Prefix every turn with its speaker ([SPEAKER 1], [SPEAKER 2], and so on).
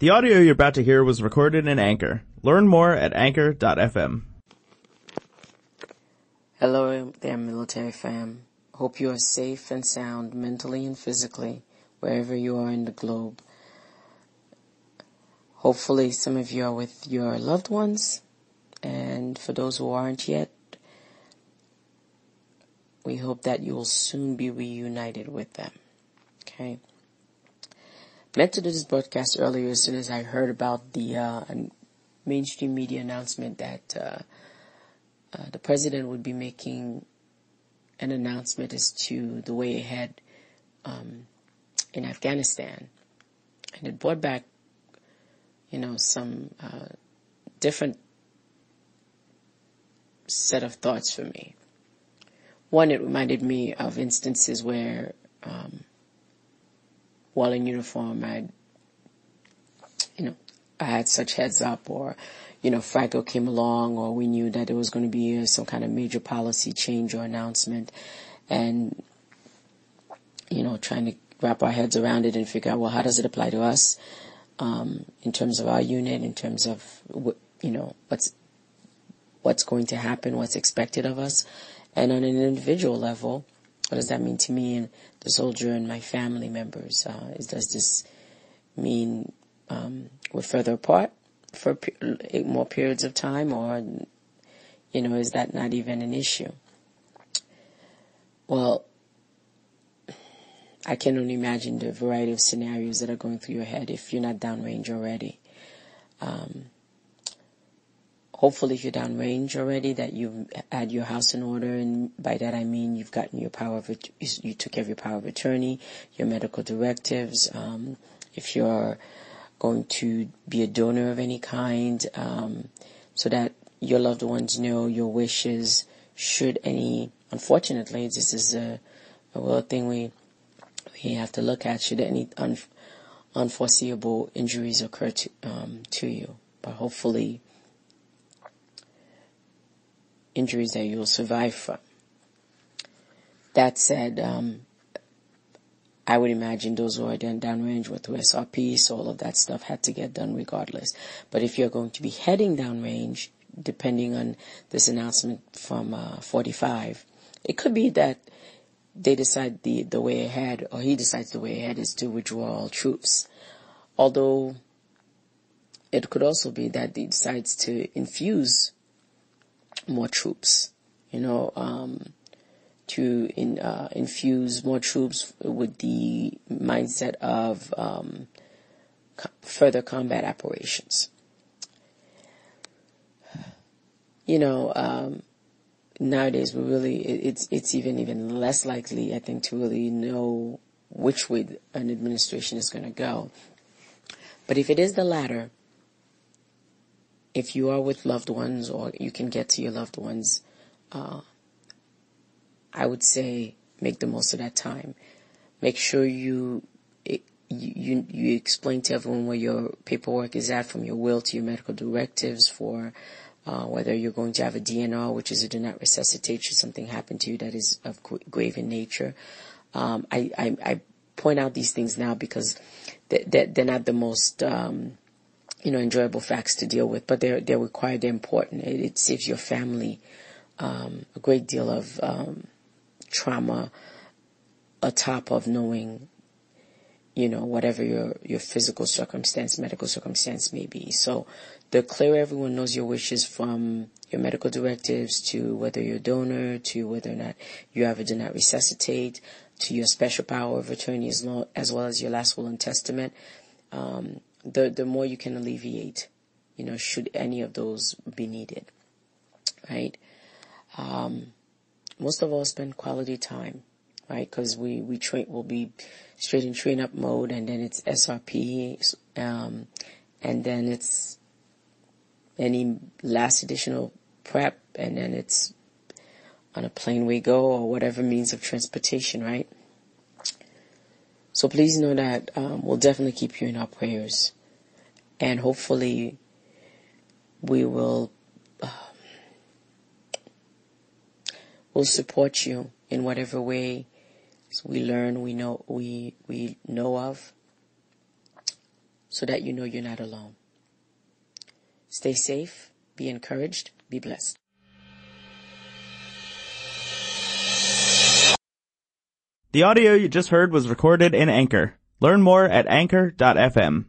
[SPEAKER 1] The audio you're about to hear was recorded in Anchor. Learn more at anchor.fm.
[SPEAKER 2] Hello there, military fam. Hope you are safe and sound mentally and physically wherever you are in the globe. Hopefully, some of you are with your loved ones, and for those who aren't yet, we hope that you will soon be reunited with them. Okay. Meant to do this broadcast earlier as soon as I heard about the uh, mainstream media announcement that uh, uh, the president would be making an announcement as to the way ahead um, in Afghanistan, and it brought back you know, some uh, different set of thoughts for me. One, it reminded me of instances where, um, while in uniform, I, you know, I had such heads up, or you know, FRAGO came along, or we knew that there was going to be uh, some kind of major policy change or announcement, and you know, trying to wrap our heads around it and figure out, well, how does it apply to us? um, in terms of our unit, in terms of you know what's what's going to happen, what's expected of us, and on an individual level, what does that mean to me and the soldier and my family members? Uh, is, does this mean um, we're further apart for more periods of time, or you know, is that not even an issue? Well, I can only imagine the variety of scenarios that are going through your head if you're not downrange already. Um, hopefully, if you're downrange already, that you've had your house in order, and by that I mean you've gotten your power of you took your power of attorney, your medical directives. Um, if you're going to be a donor of any kind, um, so that your loved ones know your wishes. Should any, unfortunately, this is a, a real thing we we have to look at should any un- unforeseeable injuries occur to, um, to you. But hopefully, injuries that you'll survive from. That said, um, I would imagine those who are downrange with SRP, so all of that stuff had to get done regardless. But if you're going to be heading downrange, depending on this announcement from uh, 45, it could be that they decide the, the way ahead, or he decides the way ahead is to withdraw all troops. Although it could also be that he decides to infuse more troops, you know, um, to in, uh, infuse more troops with the mindset of um, co- further combat operations. You know, um, nowadays we really it's it's even even less likely I think to really know which way an administration is going to go. But if it is the latter, if you are with loved ones or you can get to your loved ones, uh, I would say make the most of that time. Make sure you you you explain to everyone where your paperwork is at, from your will to your medical directives for uh, whether you're going to have a DNR, which is a do not resuscitate should something happen to you that is of grave in nature. Um, I, I, I, point out these things now because they're, they're not the most, um, you know, enjoyable facts to deal with, but they're, they're required, they're important. It, it saves your family, um, a great deal of, um, trauma atop of knowing you know, whatever your, your physical circumstance, medical circumstance may be. So the clearer everyone knows your wishes from your medical directives to whether you're a donor, to whether or not you ever do not resuscitate, to your special power of attorney as, long, as well as your last will and testament, um, the, the more you can alleviate, you know, should any of those be needed. Right? Um, most of all, spend quality time right? Because we, we train, we'll be straight in train up mode and then it's SRP, um, and then it's any last additional prep and then it's on a plane we go or whatever means of transportation, right? So please know that um, we'll definitely keep you in our prayers, and hopefully we will uh, will support you in whatever way we learn, we know, we, we know of. so that you know you're not alone. Stay safe, be encouraged, be blessed.
[SPEAKER 1] The audio you just heard was recorded in Anchor. Learn more at anchor.fm.